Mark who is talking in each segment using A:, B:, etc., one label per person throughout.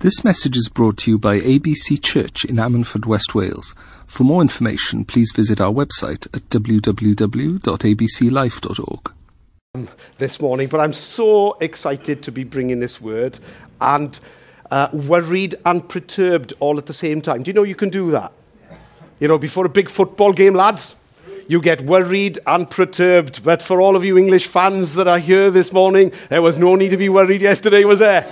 A: This message is brought to you by ABC Church in Ammanford, West Wales. For more information, please visit our website at www.abclife.org.
B: This morning, but I'm so excited to be bringing this word and uh, worried and perturbed all at the same time. Do you know you can do that? You know, before a big football game, lads, you get worried and perturbed. But for all of you English fans that are here this morning, there was no need to be worried yesterday, was there?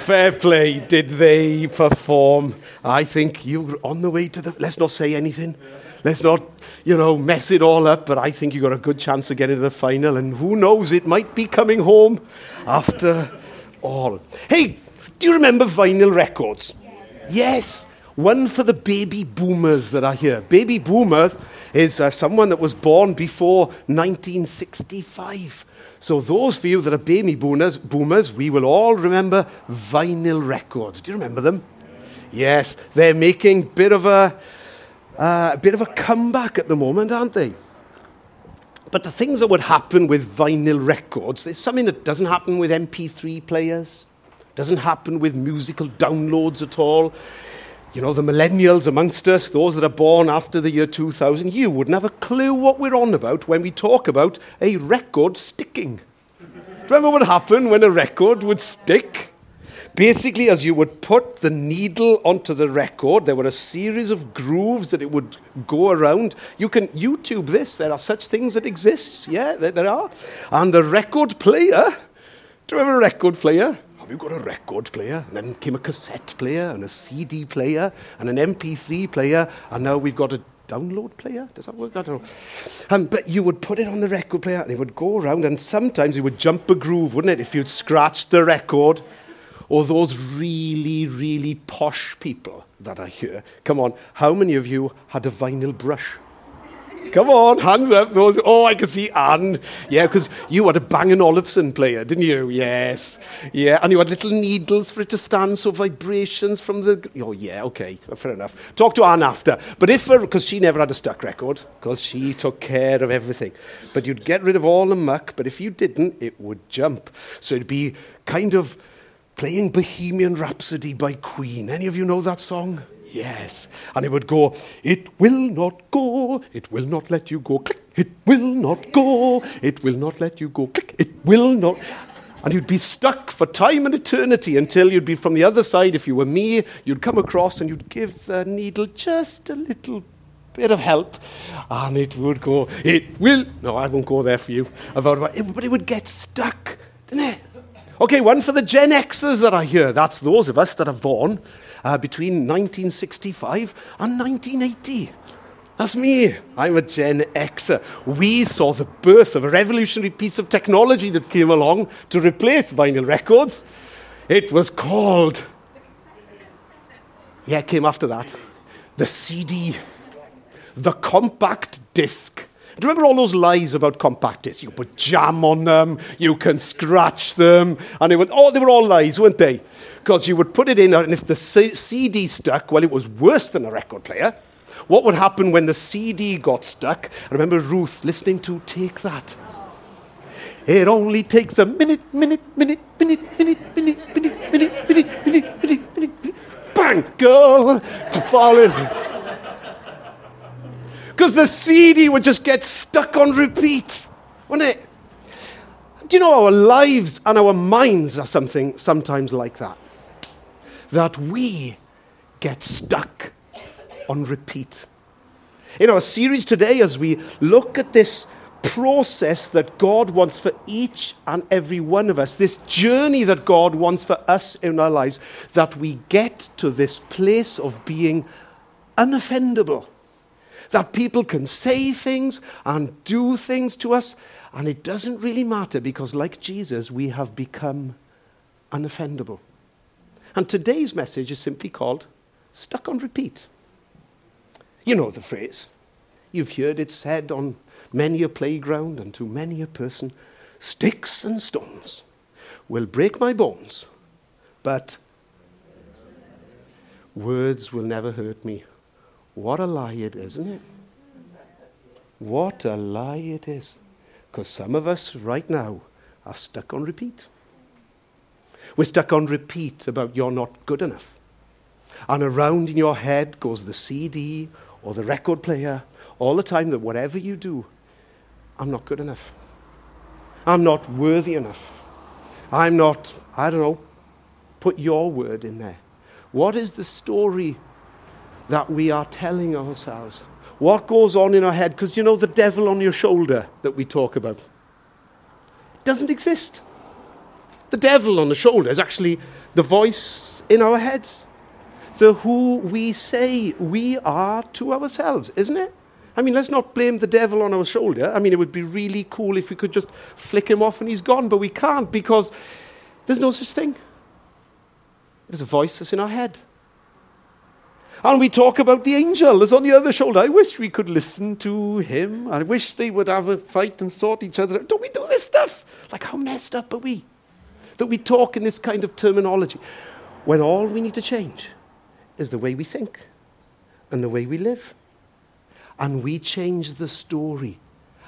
B: Fair play. Did they perform? I think you're on the way to the. Let's not say anything. Let's not, you know, mess it all up. But I think you got a good chance of getting to the final. And who knows, it might be coming home after all. Hey, do you remember vinyl records? Yes. One for the baby boomers that are here. Baby boomers is uh, someone that was born before 1965. So those of you that are baby boomers, boomers, we will all remember vinyl records. Do you remember them? Yes, they're making bit of a uh, bit of a comeback at the moment, aren't they? But the things that would happen with vinyl records, there's something that doesn't happen with MP3 players, doesn't happen with musical downloads at all. You know, the millennials amongst us, those that are born after the year 2000, you wouldn't have a clue what we're on about when we talk about a record sticking. Remember what happened when a record would stick? Basically, as you would put the needle onto the record, there were a series of grooves that it would go around. You can YouTube this. There are such things that exist. Yeah, there, there are. And the record player, do you remember a record player? have you got a record player? And then came a cassette player and a CD player and an MP3 player, and now we've got a download player? Does that work? I don't know. Um, but you would put it on the record player and it would go around, and sometimes it would jump a groove, wouldn't it, if you'd scratched the record? Or those really, really posh people that I hear. Come on, how many of you had a vinyl brush? Come on, hands up. Those. Oh, I can see Anne. Yeah, because you had a Bang & Olufsen player, eh, didn't you? Yes. Yeah, and you had little needles for it to stand, so vibrations from the. Oh, yeah, okay, fair enough. Talk to Anne after. But if, because she never had a stuck record, because she took care of everything. But you'd get rid of all the muck, but if you didn't, it would jump. So it'd be kind of playing Bohemian Rhapsody by Queen. Any of you know that song? Yes. And it would go, It will not go, it will not let you go, click, it will not go, it will not let you go, click, it will not. And you'd be stuck for time and eternity until you'd be from the other side. If you were me, you'd come across and you'd give the needle just a little bit of help, and it would go, It will. No, I won't go there for you. About, but it would get stuck, didn't it? Okay, one for the Gen Xers that are here. That's those of us that are born uh, between 1965 and 1980. That's me. I'm a Gen Xer. We saw the birth of a revolutionary piece of technology that came along to replace vinyl records. It was called. Yeah, it came after that. The CD. The compact disc. Do you remember all those lies about compact discs? You put jam on them, you can scratch them, and they were, oh, they were all lies, weren't they? Because you would put it in, and if the C- CD stuck, well, it was worse than a record player. What would happen when the CD got stuck? I remember Ruth listening to Take That. It only takes a minute, minute, minute, minute, minute, minute, minute, minute, minute, minute, minute, minute, minute, bang, girl, to fall in. Because the CD would just get stuck on repeat, wouldn't it? Do you know our lives and our minds are something sometimes like that? That we get stuck on repeat. In our series today, as we look at this process that God wants for each and every one of us, this journey that God wants for us in our lives, that we get to this place of being unoffendable that people can say things and do things to us, and it doesn't really matter because, like Jesus, we have become unoffendable. And today's message is simply called Stuck on Repeat. You know the phrase. You've heard it said on many a playground and to many a person sticks and stones will break my bones, but words will never hurt me. What a lie it is, isn't it? What a lie it is. Because some of us right now are stuck on repeat. We're stuck on repeat about you're not good enough. And around in your head goes the CD or the record player all the time that whatever you do, I'm not good enough. I'm not worthy enough. I'm not, I don't know, put your word in there. What is the story that we are telling ourselves? What goes on in our head? Because you know the devil on your shoulder that we talk about doesn't exist. The devil on the shoulder is actually the voice in our heads, the who we say we are to ourselves, isn't it? I mean, let's not blame the devil on our shoulder. I mean, it would be really cool if we could just flick him off and he's gone, but we can't because there's no such thing. There's a voice that's in our head. And we talk about the angel that's on the other shoulder. I wish we could listen to him. I wish they would have a fight and sort each other out. Don't we do this stuff? Like, how messed up are we? That we talk in this kind of terminology. When all we need to change is the way we think and the way we live. And we change the story.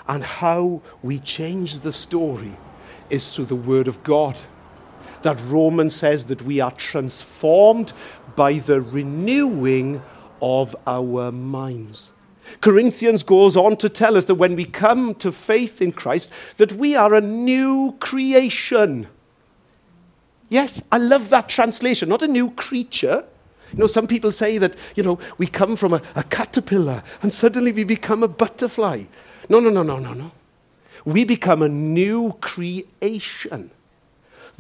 B: And how we change the story is through the Word of God. That Romans says that we are transformed by the renewing of our minds. Corinthians goes on to tell us that when we come to faith in Christ, that we are a new creation. Yes, I love that translation, not a new creature. You know, some people say that, you know, we come from a, a caterpillar and suddenly we become a butterfly. No, no, no, no, no, no. We become a new creation.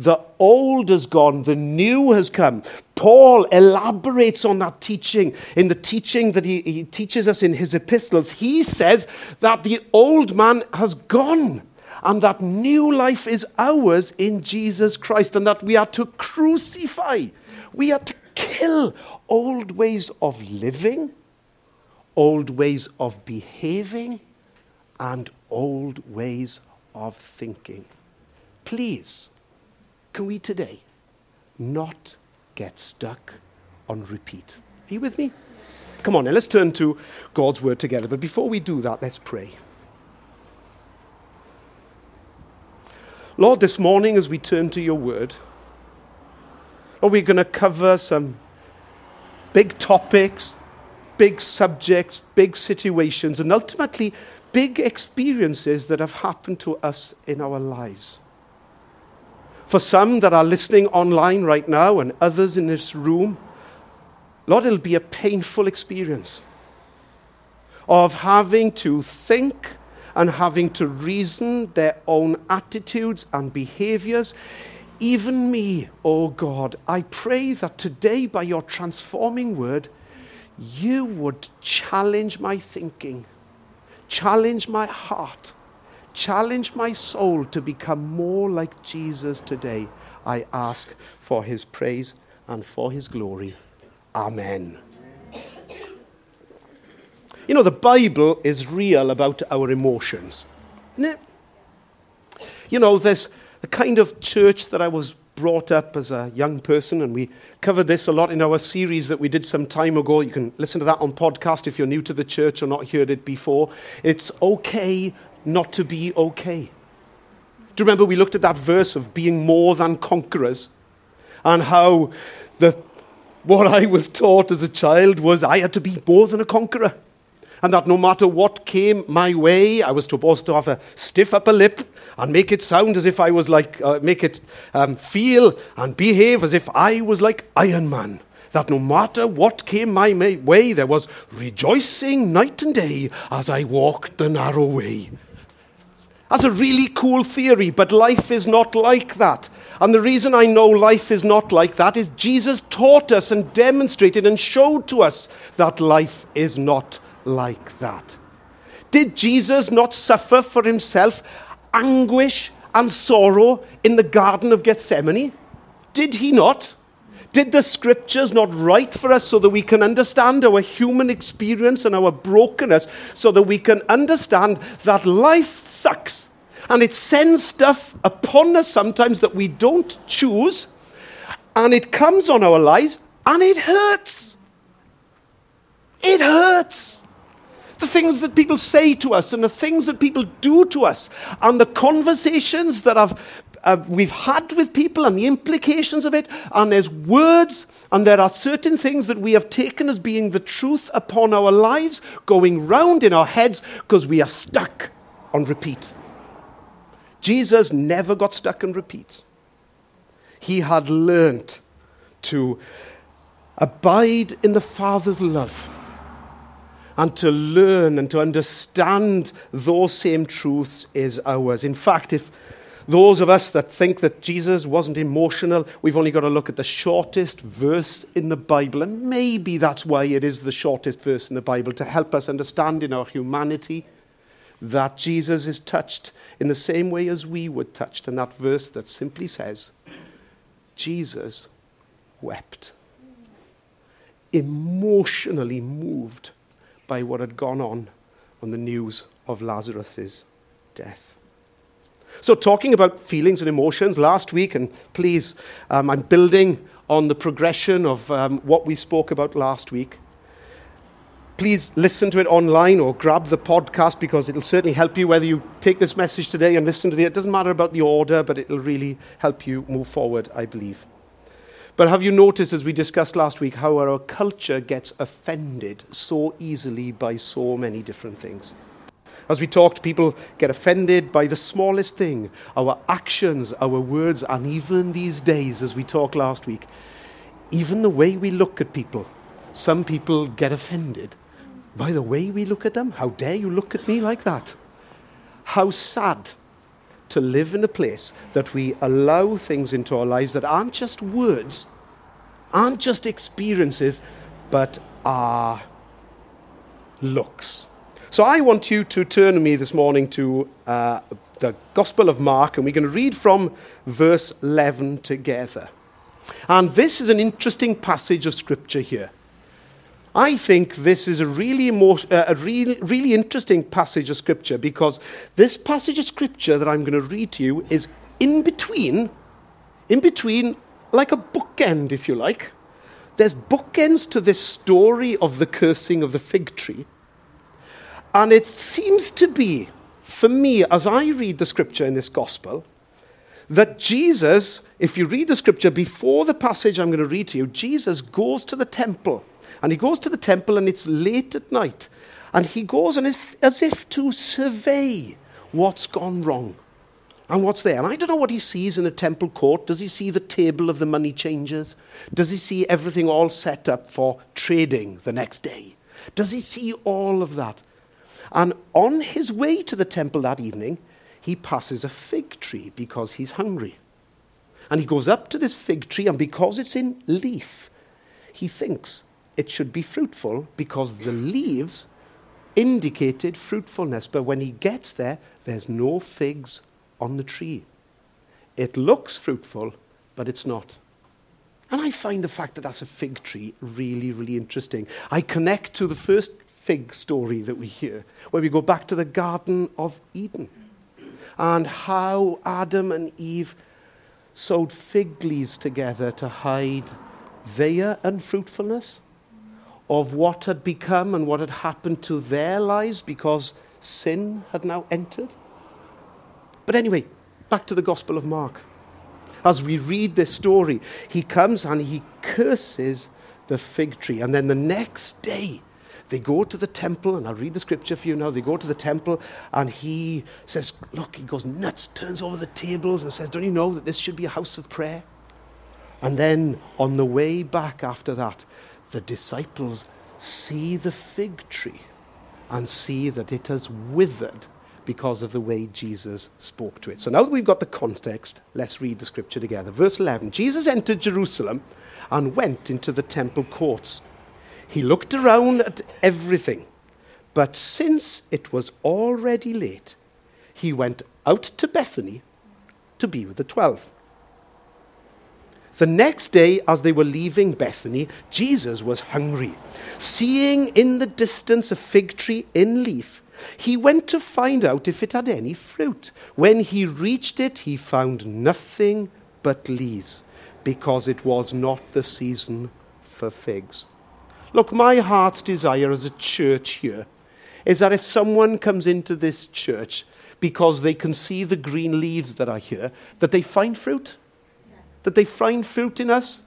B: The old has gone, the new has come. Paul elaborates on that teaching in the teaching that he, he teaches us in his epistles. He says that the old man has gone and that new life is ours in Jesus Christ, and that we are to crucify, we are to kill old ways of living, old ways of behaving, and old ways of thinking. Please can we today not get stuck on repeat? Are you with me? Come on, now let's turn to God's word together. But before we do that, let's pray. Lord, this morning as we turn to your word, Lord, we're going to cover some big topics, big subjects, big situations, and ultimately big experiences that have happened to us in our lives. For some that are listening online right now and others in this room, Lord, it'll be a painful experience of having to think and having to reason their own attitudes and behaviors. Even me, oh God, I pray that today, by your transforming word, you would challenge my thinking, challenge my heart Challenge my soul to become more like Jesus today. I ask for his praise and for his glory. Amen. You know, the Bible is real about our emotions, isn't it? You know, there's a kind of church that I was brought up as a young person, and we covered this a lot in our series that we did some time ago. You can listen to that on podcast if you're new to the church or not heard it before. It's okay not to be okay. Do you remember we looked at that verse of being more than conquerors and how the, what I was taught as a child was I had to be more than a conqueror. And that no matter what came my way, I was supposed to have a stiff upper lip and make it sound as if I was like, uh, make it um, feel and behave as if I was like Iron Man that no matter what came my way, there was rejoicing night and day as I walked the narrow way. That's a really cool theory, but life is not like that. And the reason I know life is not like that is Jesus taught us and demonstrated and showed to us that life is not like that. Did Jesus not suffer for himself anguish and sorrow in the Garden of Gethsemane? Did he not? Did the scriptures not write for us so that we can understand our human experience and our brokenness, so that we can understand that life sucks and it sends stuff upon us sometimes that we don't choose, and it comes on our lives, and it hurts. It hurts. The things that people say to us, and the things that people do to us, and the conversations that have uh, we've had with people and the implications of it, and there's words, and there are certain things that we have taken as being the truth upon our lives going round in our heads because we are stuck on repeat. Jesus never got stuck in repeat. He had learnt to abide in the Father's love and to learn and to understand those same truths is ours. In fact, if those of us that think that Jesus wasn't emotional, we've only got to look at the shortest verse in the Bible, and maybe that's why it is the shortest verse in the Bible to help us understand in our humanity that Jesus is touched in the same way as we were touched. And that verse that simply says, Jesus wept, emotionally moved by what had gone on on the news of Lazarus's death. So, talking about feelings and emotions last week, and please, um, I'm building on the progression of um, what we spoke about last week. Please listen to it online or grab the podcast because it'll certainly help you whether you take this message today and listen to it. It doesn't matter about the order, but it'll really help you move forward, I believe. But have you noticed, as we discussed last week, how our culture gets offended so easily by so many different things? As we talked, people get offended by the smallest thing our actions, our words, and even these days, as we talked last week, even the way we look at people. Some people get offended by the way we look at them. How dare you look at me like that? How sad to live in a place that we allow things into our lives that aren't just words, aren't just experiences, but are looks. So I want you to turn me this morning to uh, the Gospel of Mark, and we're going to read from verse 11 together. And this is an interesting passage of Scripture here. I think this is a really, emo- uh, a really, really interesting passage of Scripture because this passage of Scripture that I'm going to read to you is in between, in between, like a bookend, if you like. There's bookends to this story of the cursing of the fig tree. And it seems to be, for me, as I read the Scripture in this Gospel, that Jesus, if you read the Scripture before the passage I'm going to read to you, Jesus goes to the temple and he goes to the temple, and it's late at night. And he goes and as if to survey what's gone wrong and what's there. And I don't know what he sees in a temple court. Does he see the table of the money changers? Does he see everything all set up for trading the next day? Does he see all of that? And on his way to the temple that evening, he passes a fig tree because he's hungry. And he goes up to this fig tree, and because it's in leaf, he thinks, it should be fruitful because the leaves indicated fruitfulness. But when he gets there, there's no figs on the tree. It looks fruitful, but it's not. And I find the fact that that's a fig tree really, really interesting. I connect to the first fig story that we hear, where we go back to the Garden of Eden and how Adam and Eve sewed fig leaves together to hide their unfruitfulness of what had become and what had happened to their lives because sin had now entered. But anyway, back to the Gospel of Mark. As we read this story, he comes and he curses the fig tree. And then the next day, they go to the temple, and I'll read the scripture for you now. They go to the temple, and he says, Look, he goes nuts, turns over the tables, and says, Don't you know that this should be a house of prayer? And then on the way back after that, the disciples see the fig tree and see that it has withered because of the way Jesus spoke to it. So now that we've got the context, let's read the scripture together. Verse 11 Jesus entered Jerusalem and went into the temple courts. He looked around at everything, but since it was already late, he went out to Bethany to be with the twelve. The next day, as they were leaving Bethany, Jesus was hungry. Seeing in the distance a fig tree in leaf, he went to find out if it had any fruit. When he reached it, he found nothing but leaves, because it was not the season for figs. Look, my heart's desire as a church here is that if someone comes into this church because they can see the green leaves that are here, that they find fruit? That they find fruit in us?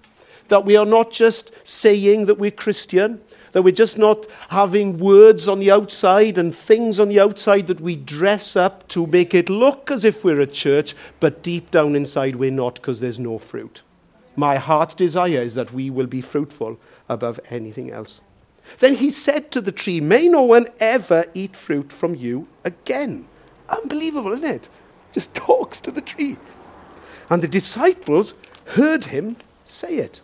B: That we are not just saying that we're Christian, that we're just not having words on the outside and things on the outside that we dress up to make it look as if we're a church, but deep down inside we're not because there's no fruit. My heart's desire is that we will be fruitful above anything else. Then he said to the tree, May no one ever eat fruit from you again. Unbelievable, isn't it? Just talks to the tree. And the disciples heard him say it.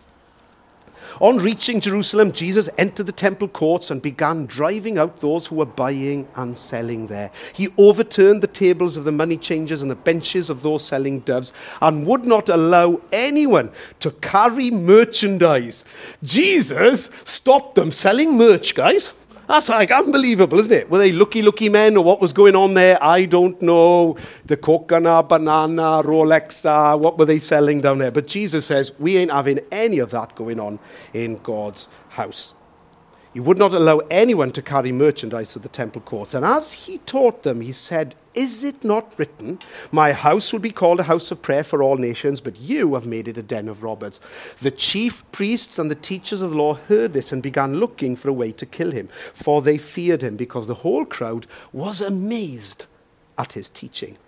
B: On reaching Jerusalem, Jesus entered the temple courts and began driving out those who were buying and selling there. He overturned the tables of the money changers and the benches of those selling doves and would not allow anyone to carry merchandise. Jesus stopped them selling merch, guys. That's like unbelievable, isn't it? Were they lucky, lucky men or what was going on there? I don't know. The coconut, banana, Rolex, uh, what were they selling down there? But Jesus says, we ain't having any of that going on in God's house. He would not allow anyone to carry merchandise to the temple courts. And as he taught them, he said, Is it not written, My house will be called a house of prayer for all nations, but you have made it a den of robbers? The chief priests and the teachers of the law heard this and began looking for a way to kill him, for they feared him, because the whole crowd was amazed at his teaching.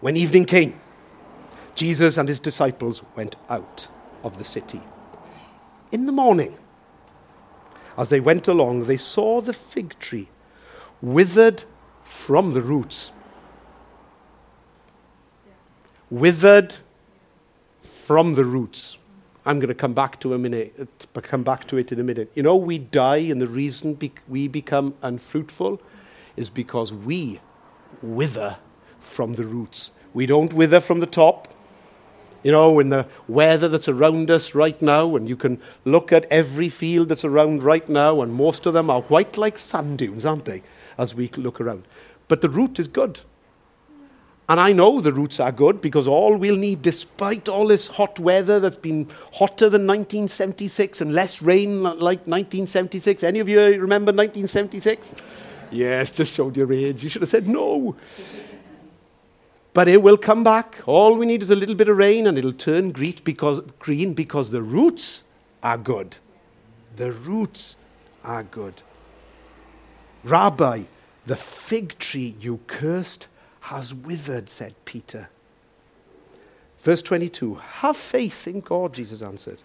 B: When evening came, Jesus and his disciples went out of the city. In the morning, as they went along, they saw the fig tree withered from the roots. Withered from the roots. I'm going to come back to a minute, uh, come back to it in a minute. You know, we die, and the reason be- we become unfruitful is because we wither from the roots. We don't wither from the top. You know, in the weather that's around us right now, and you can look at every field that's around right now, and most of them are white like sand dunes, aren't they, as we look around. But the root is good. And I know the roots are good because all we'll need, despite all this hot weather that's been hotter than 1976 and less rain like 1976. Any of you remember 1976? Yes, just showed your age. You should have said no. But it will come back. All we need is a little bit of rain and it'll turn green because, green because the roots are good. The roots are good. Rabbi, the fig tree you cursed has withered, said Peter. Verse 22 Have faith in God, Jesus answered.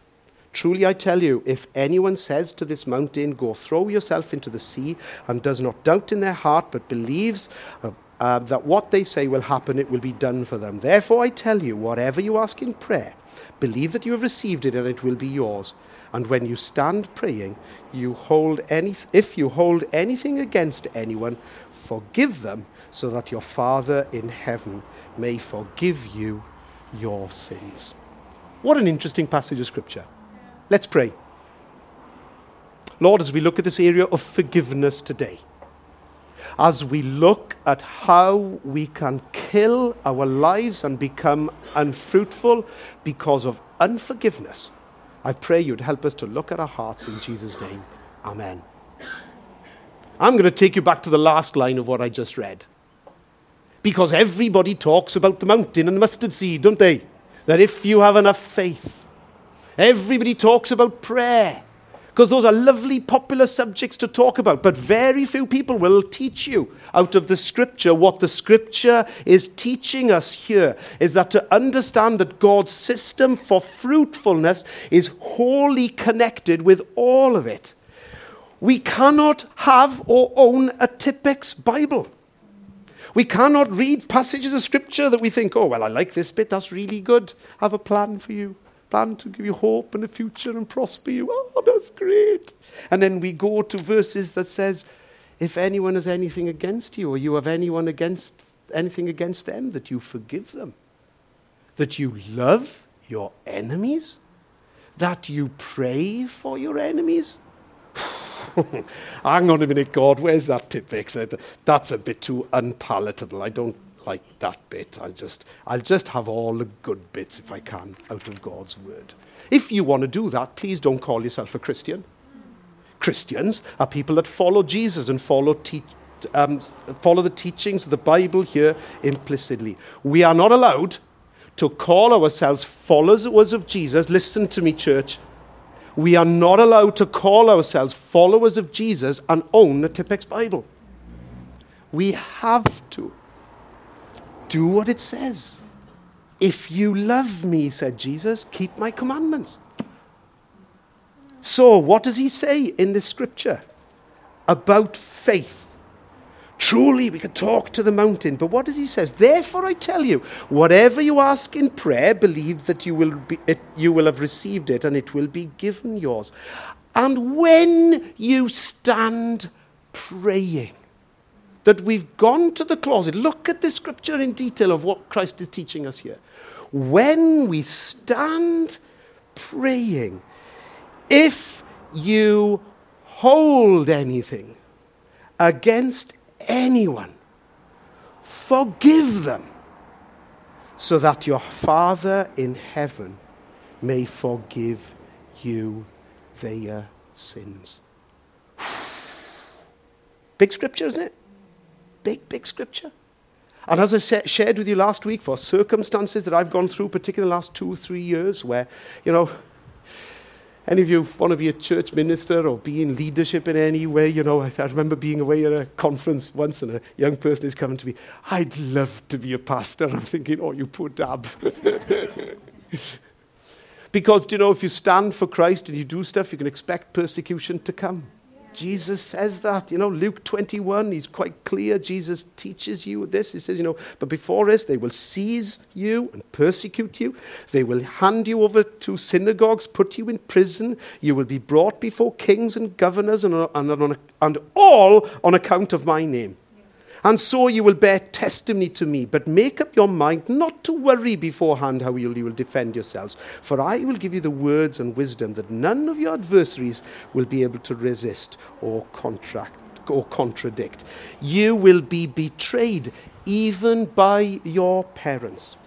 B: Truly I tell you, if anyone says to this mountain, Go throw yourself into the sea, and does not doubt in their heart, but believes uh, uh, that what they say will happen, it will be done for them. Therefore I tell you, whatever you ask in prayer, believe that you have received it, and it will be yours. And when you stand praying, you hold any, if you hold anything against anyone, forgive them, so that your Father in heaven may forgive you your sins. What an interesting passage of Scripture. Let's pray. Lord, as we look at this area of forgiveness today, as we look at how we can kill our lives and become unfruitful because of unforgiveness, I pray you'd help us to look at our hearts in Jesus' name. Amen. I'm going to take you back to the last line of what I just read. Because everybody talks about the mountain and the mustard seed, don't they? That if you have enough faith, everybody talks about prayer. Because those are lovely, popular subjects to talk about, but very few people will teach you out of the scripture what the scripture is teaching us here is that to understand that God's system for fruitfulness is wholly connected with all of it. We cannot have or own a Tipp-Ex Bible. We cannot read passages of scripture that we think, oh, well, I like this bit, that's really good. I have a plan for you plan to give you hope and a future and prosper you. Oh, that's great. And then we go to verses that says, if anyone has anything against you, or you have anyone against anything against them, that you forgive them. That you love your enemies. That you pray for your enemies. Hang on a minute, God, where's that tip? That's a bit too unpalatable. I don't like that bit. I'll just, I'll just have all the good bits, if I can, out of God's word. If you want to do that, please don't call yourself a Christian. Christians are people that follow Jesus and follow te- um, follow the teachings of the Bible here implicitly. We are not allowed to call ourselves followers of Jesus. Listen to me, church. We are not allowed to call ourselves followers of Jesus and own the Tipp-Ex Bible. We have to do what it says. If you love me, said Jesus, keep my commandments. So, what does he say in this scripture about faith? Truly, we could talk to the mountain. But what does he say? Therefore, I tell you, whatever you ask in prayer, believe that you will, be, it, you will have received it and it will be given yours. And when you stand praying, that we've gone to the closet, look at the scripture in detail of what Christ is teaching us here. When we stand praying, if you hold anything against anyone, forgive them, so that your Father in heaven may forgive you their sins. Big scripture, isn't it? Big, big scripture. And as I shared with you last week, for circumstances that I've gone through, particularly the last two, or three years, where, you know, any of you want to be a church minister or be in leadership in any way? You know, I, I, remember being away at a conference once and a young person is coming to me, I'd love to be a pastor. I'm thinking, oh, you poor dab. because, you know, if you stand for Christ and you do stuff, you can expect persecution to come. Jesus says that. You know, Luke 21, he's quite clear. Jesus teaches you this. He says, you know, but before this, they will seize you and persecute you. They will hand you over to synagogues, put you in prison. You will be brought before kings and governors, and, and, and all on account of my name. And so you will bear testimony to me. But make up your mind not to worry beforehand how you will defend yourselves. For I will give you the words and wisdom that none of your adversaries will be able to resist or contract or contradict. You will be betrayed even by your parents,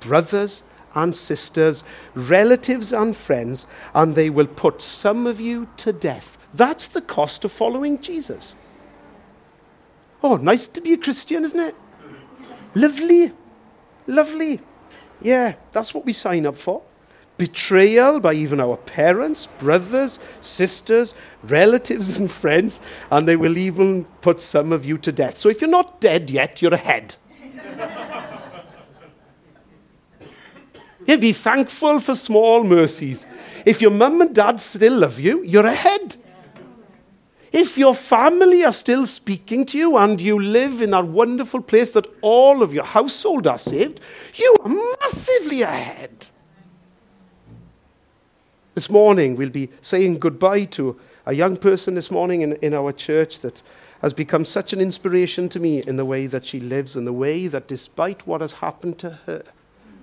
B: brothers and sisters, relatives and friends, and they will put some of you to death. That's the cost of following Jesus. Oh, nice to be a Christian, isn't it? Lovely. Lovely. Yeah, that's what we sign up for. Betrayal by even our parents, brothers, sisters, relatives, and friends, and they will even put some of you to death. So if you're not dead yet, you're ahead. yeah, be thankful for small mercies. If your mum and dad still love you, you're ahead. If your family are still speaking to you and you live in that wonderful place that all of your household are saved, you are massively ahead. This morning, we'll be saying goodbye to a young person this morning in, in our church that has become such an inspiration to me in the way that she lives and the way that despite what has happened to her,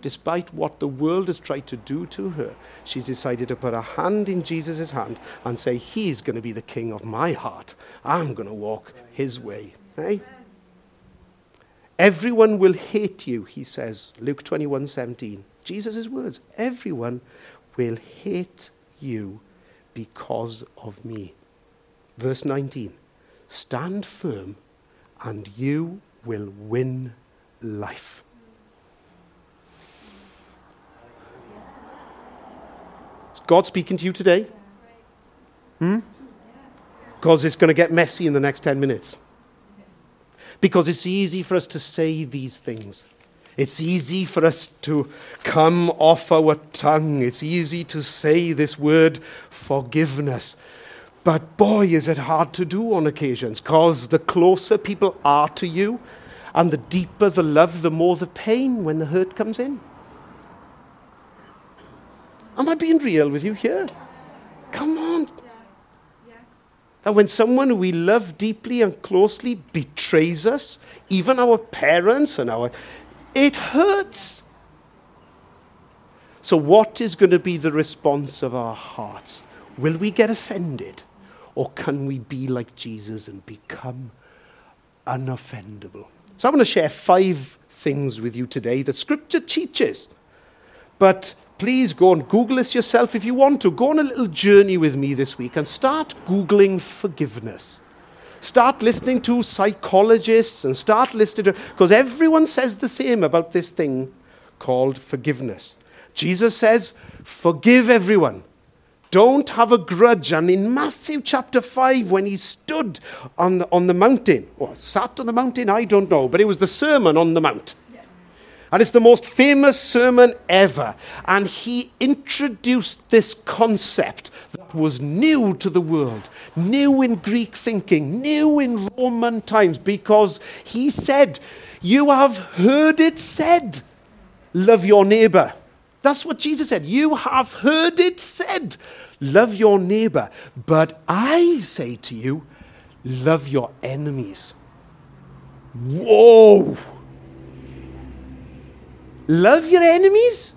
B: despite what the world has tried to do to her, she's decided to put her hand in Jesus' hand and say, He's going to be the king of my heart. I'm going to walk his way. Everyone will hate you, he says, Luke 21 17. Jesus' words. Everyone will hate you because of me. Verse 19. Stand firm and you will win life. God speaking to you today? Hmm? Because it's going to get messy in the next 10 minutes. Because it's easy for us to say these things. It's easy for us to come off our tongue. It's easy to say this word forgiveness. But boy, is it hard to do on occasions because the closer people are to you and the deeper the love, the more the pain when the hurt comes in. Am I being real with you here? Come on. That when someone we love deeply and closely betrays us, even our parents and our, it hurts. So, what is going to be the response of our hearts? Will we get offended? Or can we be like Jesus and become unoffendable? So, I'm going to share five things with you today that Scripture teaches. But please go and Google this yourself if you want to. Go on a little journey with me this week and start Googling forgiveness. Start listening to psychologists and start listening to, because everyone says the same about this thing called forgiveness. Jesus says, Forgive everyone. Don't have a grudge. And in Matthew chapter 5, when he stood on the, on the mountain, or sat on the mountain, I don't know, but it was the Sermon on the Mount. And it's the most famous sermon ever. And he introduced this concept that was new to the world, new in Greek thinking, new in Roman times, because he said, You have heard it said, love your neighbor. That's what Jesus said. You have heard it said, love your neighbor. But I say to you, love your enemies. Whoa! Love your enemies?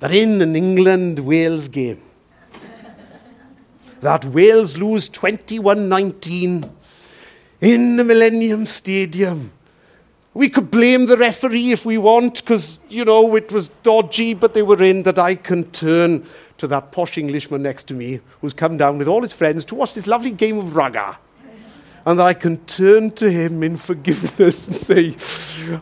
B: That in an England Wales game, that Wales lose 21 19 in the Millennium Stadium we could blame the referee if we want, because, you know, it was dodgy, but they were in, that I can turn to that posh Englishman next to me who's come down with all his friends to watch this lovely game of rugger. And that I can turn to him in forgiveness and say,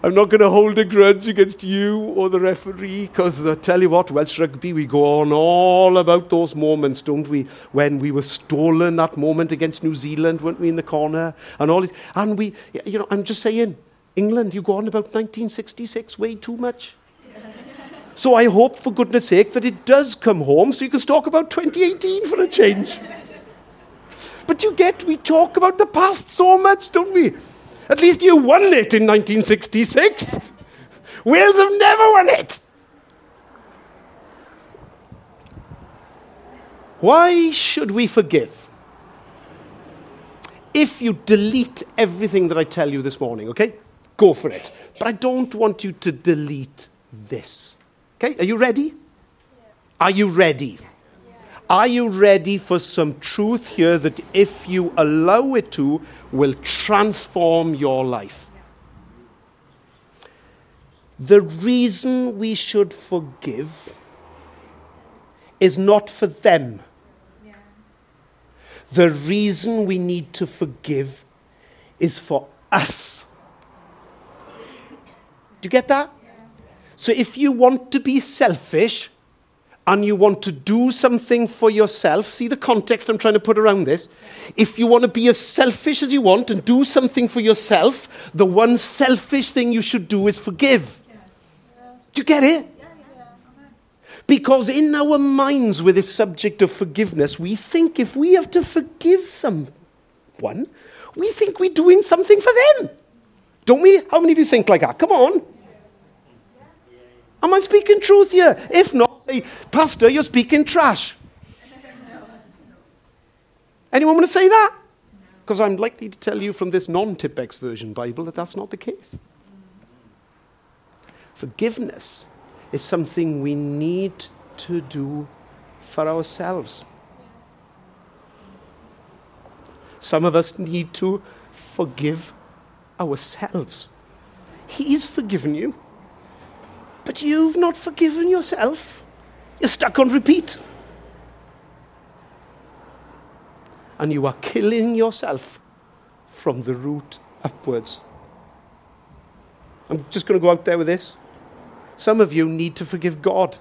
B: I'm not going to hold a grudge against you or the referee, because I uh, tell you what, Welsh rugby, we go on all about those moments, don't we? When we were stolen that moment against New Zealand, weren't we, in the corner? And all this. And we, you know, I'm just saying, England, you go on about 1966 way too much. so I hope, for goodness sake, that it does come home so you can talk about 2018 for a change. but you get, we talk about the past so much, don't we? At least you won it in 1966. Wales have never won it. Why should we forgive? If you delete everything that I tell you this morning, okay? go for it. But I don't want you to delete this. Okay, are you ready? Are you ready? Are you ready for some truth here that, if you allow it to, will transform your life? The reason we should forgive is not for them. The reason we need to forgive is for us. Do you get that? So if you want to be selfish and you want to do something for yourself, see the context I'm trying to put around this? If you want to be as selfish as you want and do something for yourself, the one selfish thing you should do is forgive. Do you get it? Because in our minds with this subject of forgiveness, we think if we have to forgive someone, we think we're doing something for them. Don't we? How many of you think like that? Come on. Am I speaking truth here? If not, say, Pastor, you're speaking trash. Anyone want to say that? Because I'm likely to tell you from this non Tipp-Ex version Bible that that's not the case. Forgiveness is something we need to do for ourselves. Some of us need to forgive ourselves. He's forgiven you, but you've not forgiven yourself. You're stuck on repeat. And you are killing yourself from the root upwards. I'm just going to go out there with this. Some of you need to forgive God.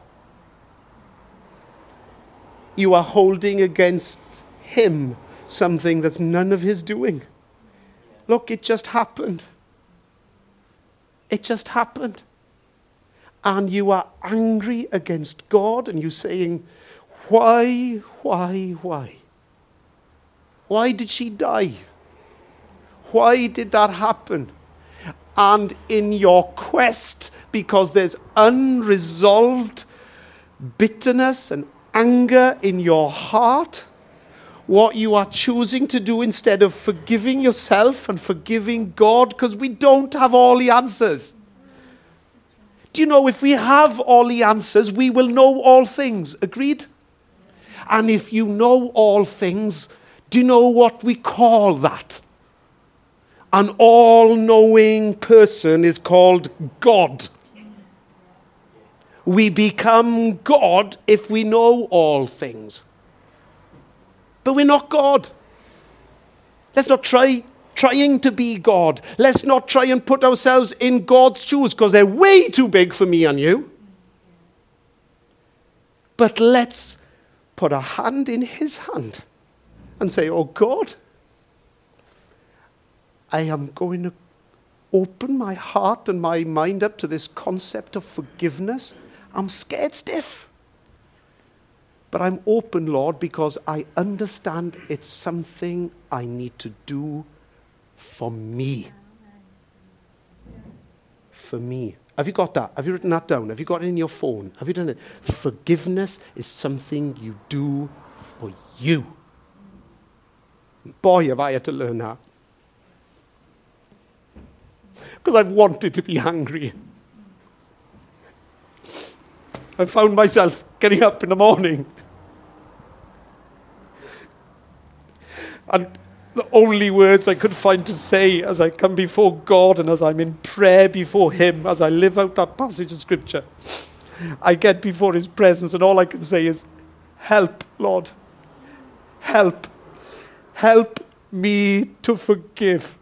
B: You are holding against Him something that's none of His doing. Look, it just happened. It just happened. And you are angry against God and you're saying, Why, why, why? Why did she die? Why did that happen? And in your quest, because there's unresolved bitterness and anger in your heart, what you are choosing to do instead of forgiving yourself and forgiving God because we don't have all the answers. You know if we have all the answers, we will know all things? Agreed? And if you know all things, do you know what we call that? An all knowing person is called God. We become God if we know all things. But we're not God. Let's not try trying to be God. Let's not try and put ourselves in God's shoes because they're way too big for me and you. But let's put a hand in His hand and say, Oh God, I am going to open my heart and my mind up to this concept of forgiveness. I'm scared stiff. But I'm open, Lord, because I understand it's something I need to do for me. For me. Have you got that? Have you written that down? Have you got it in your phone? Have you done it? Forgiveness is something you do for you. Boy, have I had to learn that. Because I've wanted to be angry. I found myself getting up in the morning and the only words I could find to say as I come before God and as I'm in prayer before Him, as I live out that passage of Scripture, I get before His presence, and all I can say is, Help, Lord. Help. Help me to forgive.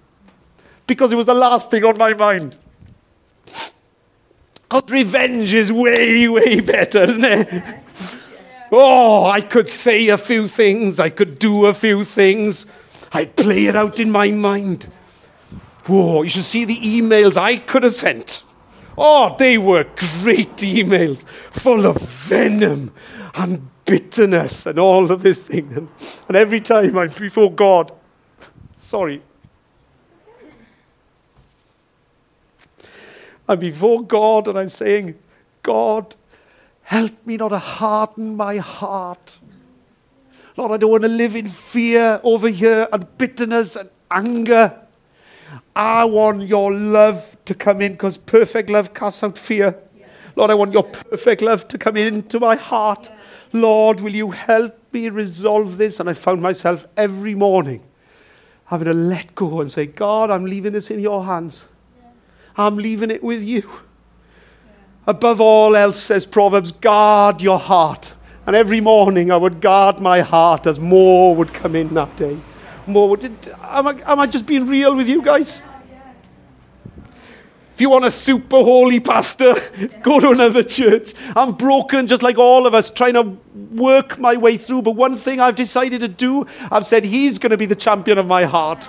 B: Because it was the last thing on my mind. Because revenge is way, way better, isn't it? Oh, I could say a few things, I could do a few things. I play it out in my mind. Whoa, you should see the emails I could have sent. Oh, they were great emails, full of venom and bitterness and all of this thing. And, and every time I'm before God, sorry. I'm before God and I'm saying, God, help me not to harden my heart. Lord, I don't want to live in fear over here and bitterness and anger. I want your love to come in because perfect love casts out fear. Lord, I want your perfect love to come into my heart. Lord, will you help me resolve this? And I found myself every morning having to let go and say, God, I'm leaving this in your hands. I'm leaving it with you. Above all else, says Proverbs, guard your heart. And every morning I would guard my heart as more would come in that day. More would. Am I, am I just being real with you guys? If you want a super holy pastor, go to another church. I'm broken just like all of us, trying to work my way through. But one thing I've decided to do, I've said, He's going to be the champion of my heart.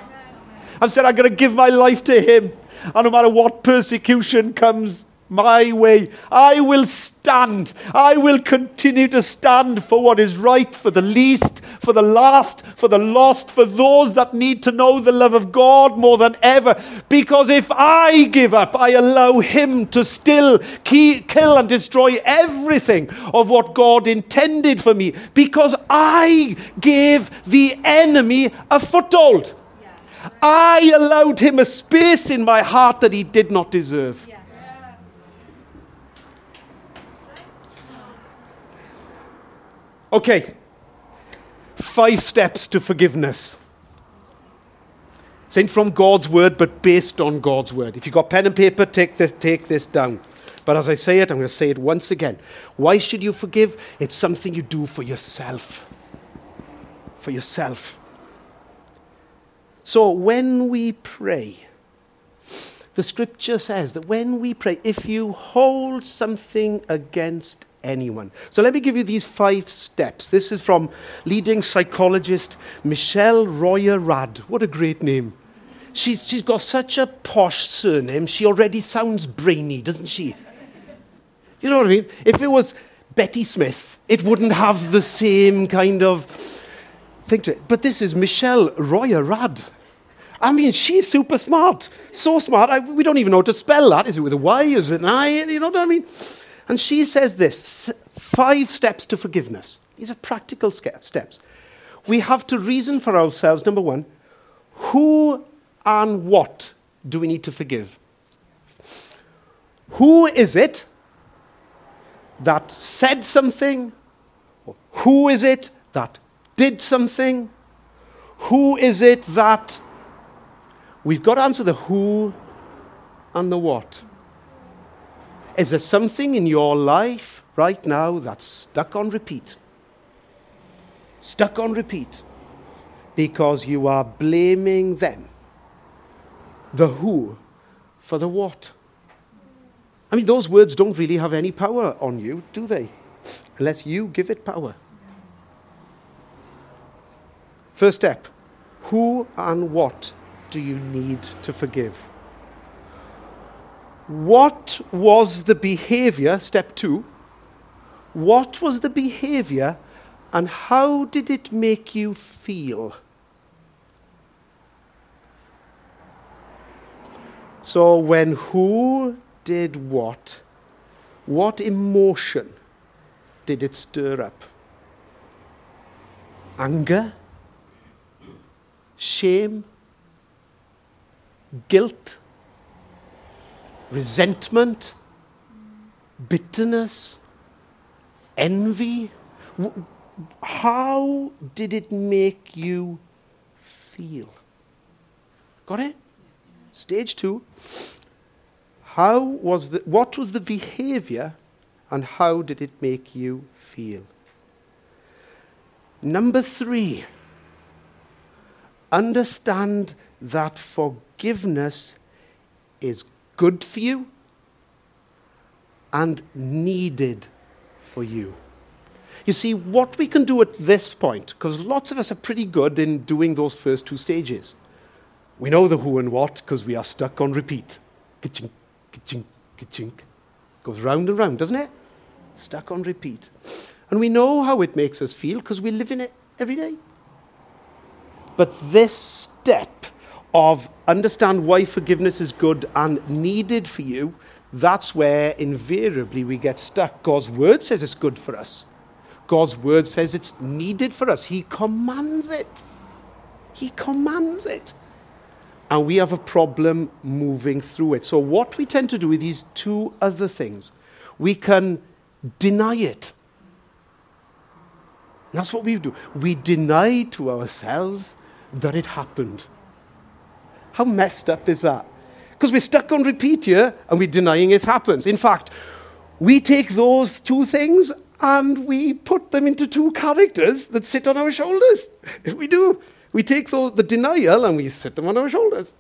B: I've said, I'm going to give my life to Him. And no matter what persecution comes, my way. I will stand. I will continue to stand for what is right, for the least, for the last, for the lost, for those that need to know the love of God more than ever. Because if I give up, I allow Him to still key, kill and destroy everything of what God intended for me. Because I gave the enemy a foothold. I allowed him a space in my heart that he did not deserve. Yeah. Okay, five steps to forgiveness. It's from God's word, but based on God's word. If you've got pen and paper, take this, take this down. But as I say it, I'm going to say it once again. Why should you forgive? It's something you do for yourself. For yourself. So when we pray, the scripture says that when we pray, if you hold something against anyone. So let me give you these five steps. This is from leading psychologist Michelle Royer Rudd. What a great name. She's, she's got such a posh surname, she already sounds brainy, doesn't she? You know what I mean? If it was Betty Smith, it wouldn't have the same kind of thing to it. But this is Michelle Royer Rudd. I mean, she's super smart. So smart, I, we don't even know how to spell that. Is it with a Y? Is it an I? You know what I mean? And she says this five steps to forgiveness. These are practical steps. We have to reason for ourselves, number one, who and what do we need to forgive? Who is it that said something? Who is it that did something? Who is it that. We've got to answer the who and the what. Is there something in your life right now that's stuck on repeat? Stuck on repeat. because you are blaming them, the who, for the what. I mean, those words don't really have any power on you, do they? Unless you give it power. First step who and what do you need to forgive? What was the behavior, step two? What was the behavior and how did it make you feel? So, when who did what, what emotion did it stir up? Anger? Shame? Guilt? Resentment? Bitterness? Envy? How did it make you feel? Got it? Stage two. How was the, what was the behavior and how did it make you feel? Number three, understand that forgiveness is good for you and needed for you. You see, what we can do at this point, because lots of us are pretty good in doing those first two stages. We know the who and what because we are stuck on repeat. Ka-chink, ka-chink, ka-chink. Goes round and round, doesn't it? Stuck on repeat. And we know how it makes us feel because we live in it every day. But this step of understand why forgiveness is good and needed for you, that's where invariably we get stuck. God's word says it's good for us. God's word says it's needed for us. He commands it. He commands it. And we have a problem moving through it. So, what we tend to do with these two other things, we can deny it. That's what we do. We deny to ourselves that it happened. How messed up is that? Because we're stuck on repeat here and we're denying it happens. In fact, we take those two things and we put them into two characters that sit on our shoulders. we do. We take the denial and we sit them on our shoulders.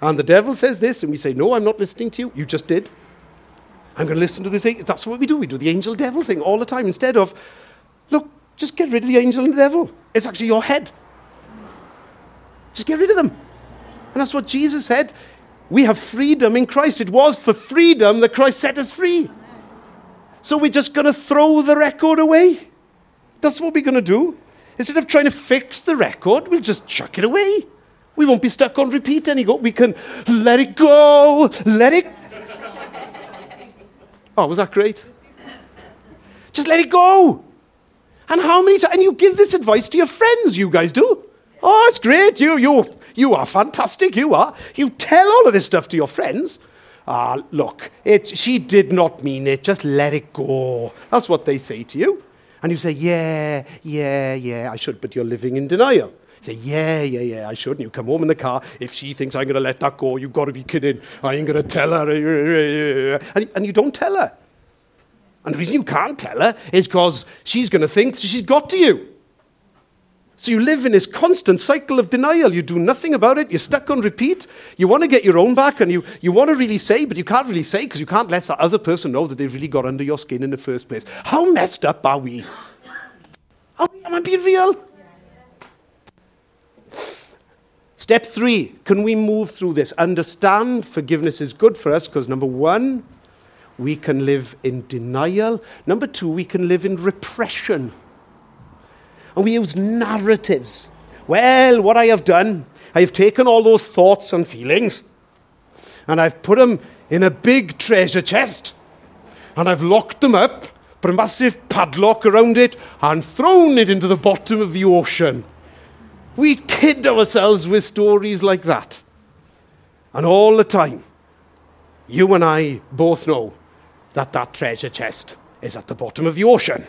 B: And the devil says this, and we say, No, I'm not listening to you. You just did. I'm going to listen to this. That's what we do. We do the angel devil thing all the time instead of, Look, just get rid of the angel and the devil. It's actually your head. Just get rid of them. And that's what Jesus said. We have freedom in Christ. It was for freedom that Christ set us free. So we're just going to throw the record away. That's what we're going to do. Instead of trying to fix the record, we'll just chuck it away. We won't be stuck on repeat any anymore. We can let it go, let it. Oh, was that great? Just let it go. And how many times? And you give this advice to your friends, you guys do. Oh, it's great. You, you, you are fantastic. You are. You tell all of this stuff to your friends. Ah, look, it, she did not mean it. Just let it go. That's what they say to you. And you say, yeah, yeah, yeah, I should, but you're living in denial. You say, yeah, yeah, yeah, I should. And you come home in the car. If she thinks I'm going to let that go, you've got to be kidding. I ain't going to tell her. And, and you don't tell her. And the reason you can't tell her is because she's going to think she's got to you. So you live in this constant cycle of denial. You do nothing about it. You're stuck on repeat. You want to get your own back and you, you want to really say, but you can't really say because you can't let the other person know that they've really got under your skin in the first place. How messed up are we? Are we? Am I being real? Step three can we move through this? Understand forgiveness is good for us because number one, we can live in denial. Number two, we can live in repression. And we use narratives. Well, what I have done, I have taken all those thoughts and feelings and I've put them in a big treasure chest and I've locked them up, put a massive padlock around it, and thrown it into the bottom of the ocean. We kid ourselves with stories like that. And all the time, you and I both know that that treasure chest is at the bottom of the ocean.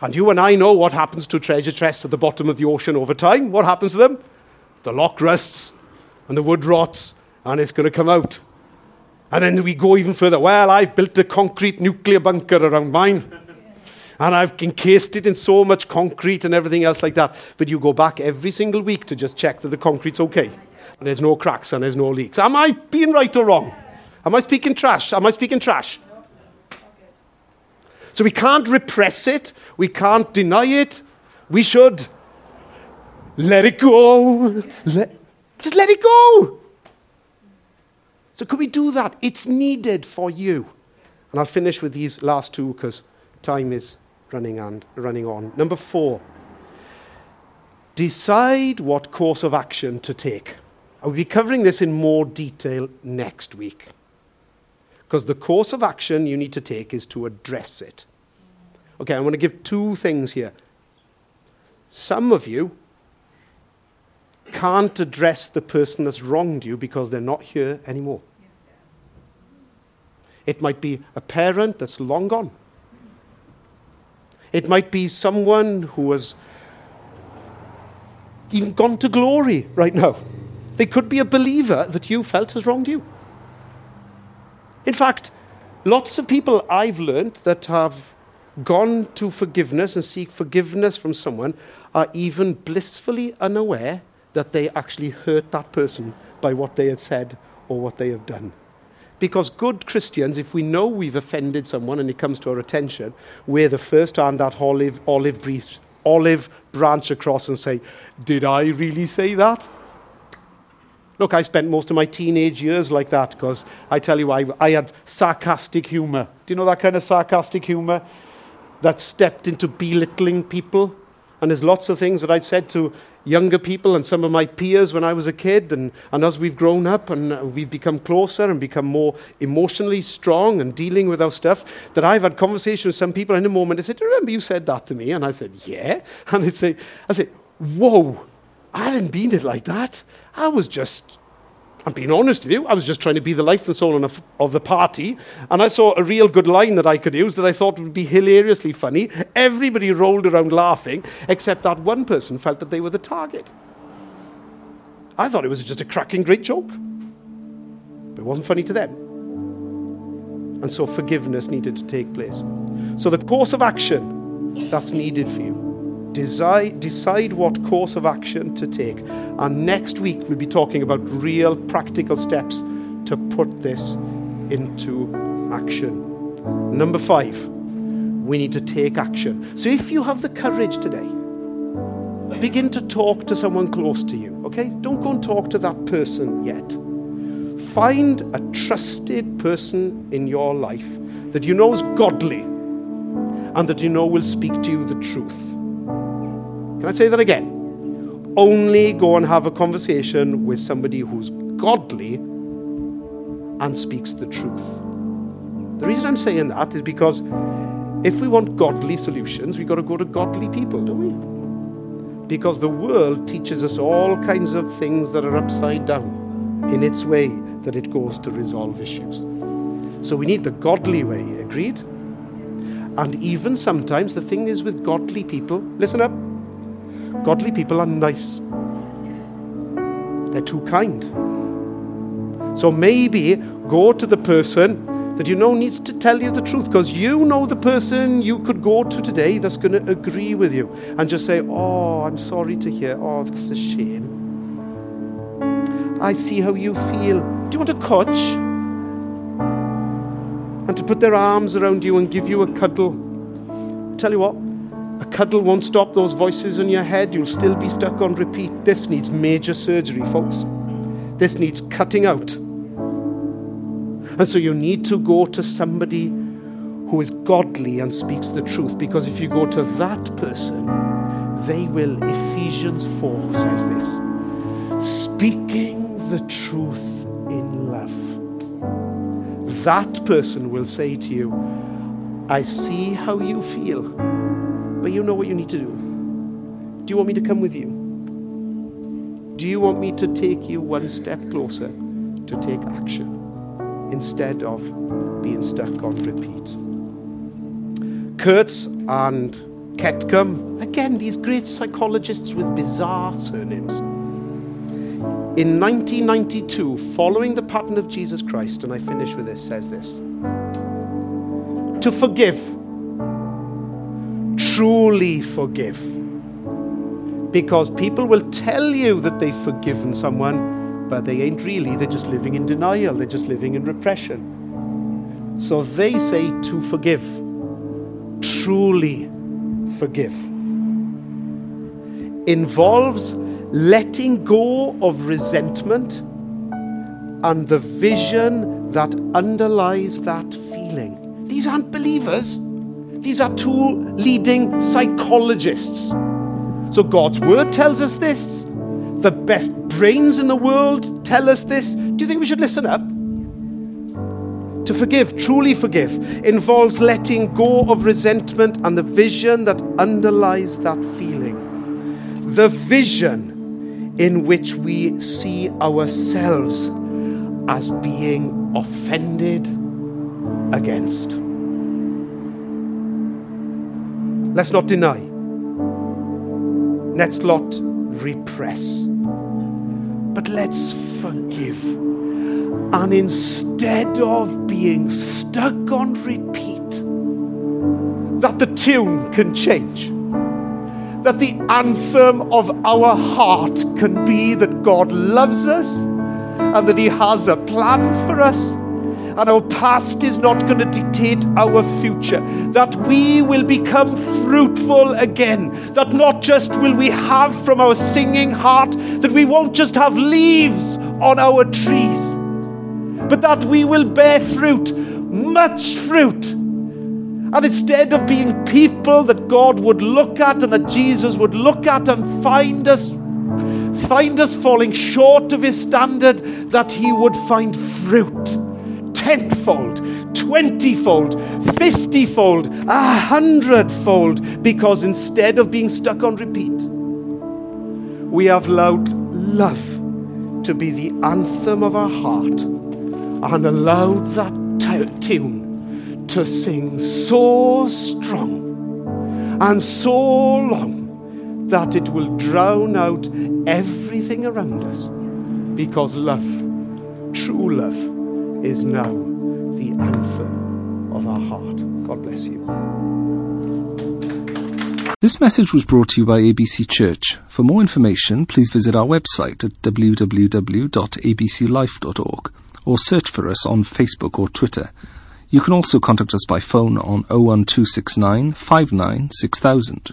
B: And you and I know what happens to treasure chests at the bottom of the ocean over time. What happens to them? The lock rusts and the wood rots and it's going to come out. And then we go even further. Well, I've built a concrete nuclear bunker around mine. And I've encased it in so much concrete and everything else like that. But you go back every single week to just check that the concrete's okay. And there's no cracks and there's no leaks. Am I being right or wrong? Am I speaking trash? Am I speaking trash? So we can't repress it. We can't deny it. We should let it go. Let, just let it go. So, could we do that? It's needed for you. And I'll finish with these last two because time is running, and, running on. Number four, decide what course of action to take. I'll be covering this in more detail next week. Because the course of action you need to take is to address it. Okay, I want to give two things here. Some of you can't address the person that's wronged you because they're not here anymore. It might be a parent that's long gone. It might be someone who has even gone to glory right now. They could be a believer that you felt has wronged you. In fact, lots of people I've learned that have gone to forgiveness and seek forgiveness from someone are even blissfully unaware that they actually hurt that person by what they had said or what they have done. Because good Christians, if we know we've offended someone and it comes to our attention, we're the first to hand that olive, olive, olive branch across and say, Did I really say that? Look, I spent most of my teenage years like that because I tell you, I, I had sarcastic humor. Do you know that kind of sarcastic humor that stepped into belittling people? And there's lots of things that I'd said to younger people and some of my peers when I was a kid. And, and as we've grown up and we've become closer and become more emotionally strong and dealing with our stuff, that I've had conversations with some people in a moment. They said, Remember you said that to me? And I said, Yeah. And they say, I said, Whoa, I didn't mean it like that. I was just I'm being honest with you. I was just trying to be the life and soul of the party, and I saw a real good line that I could use that I thought would be hilariously funny. Everybody rolled around laughing, except that one person felt that they were the target. I thought it was just a cracking great joke, but it wasn't funny to them. And so forgiveness needed to take place. So the course of action that's needed for you decide, decide what course of action to take. And next week, we'll be talking about real practical steps to put this into action. Number five, we need to take action. So if you have the courage today, begin to talk to someone close to you, okay? Don't go and talk to that person yet. Find a trusted person in your life that you know is godly and that you know will speak to you the truth. Can I say that again? Only go and have a conversation with somebody who's godly and speaks the truth. The reason I'm saying that is because if we want godly solutions, we've got to go to godly people, don't we? Because the world teaches us all kinds of things that are upside down in its way that it goes to resolve issues. So we need the godly way, agreed? And even sometimes the thing is with godly people, listen up, Godly people are nice, they're too kind. So maybe go to the person that you know needs to tell you the truth because you know the person you could go to today that's going to agree with you and just say, Oh, I'm sorry to hear. Oh, that's a shame. I see how you feel. Do you want a coach? And to put their arms around you and give you a cuddle. Tell you what, cuddle won't stop those voices in your head. You'll still be stuck on repeat. This needs major surgery, folks. This needs cutting out. And so you need to go to somebody who is godly and speaks the truth. Because if you go to that person, they will, Ephesians 4 says this, speaking the truth in love. That person will say to you, I see how you feel. But you know what you need to do. Do you want me to come with you? Do you want me to take you one step closer to take action instead of being stuck on repeat? Kurtz and Ketcham, again, these great psychologists with bizarre surnames. In 1992, following the pattern of Jesus Christ, and I finish with this, says this To forgive truly forgive. Because people will tell you that they've forgiven someone, but they ain't really. They're just living in denial, they're just living in repression. So they say to forgive. Truly forgive. Involves letting go of resentment and the vision that underlies that feeling. These aren't believers, these are two leading psychologists. So God's word tells us this. The best brains in the world tell us this. Do you think we should listen up? To forgive, truly forgive, involves letting go of resentment and the vision that underlies that feeling. The vision in which we see ourselves as being offended against. Let's not deny. Let's not repress. But let's forgive. And instead of being stuck on repeat, that the tune can change. That the anthem of our heart can be that God loves us and that He has a plan for us and our past is not going to dictate our future. That we will become fruitful again. That not just will we have from our singing heart, that we won't just have leaves on our trees, but that we will bear fruit, much fruit. And instead of being people that God would look at and that Jesus would look at and find us find us falling short of his standard, that he would find fruit tenfold, twentyfold, fiftyfold, a hundredfold, because instead of being stuck on repeat, we have allowed love to be the anthem of our heart and allowed that t- tune to sing so strong and so long that it will drown out everything around us because love, true love, is now the anthem of our heart. God bless you.
A: This message was brought to you by ABC Church. For more information, please visit our website at www.abclife.org or search for us on Facebook or Twitter. You can also contact us by phone on 01269 596000.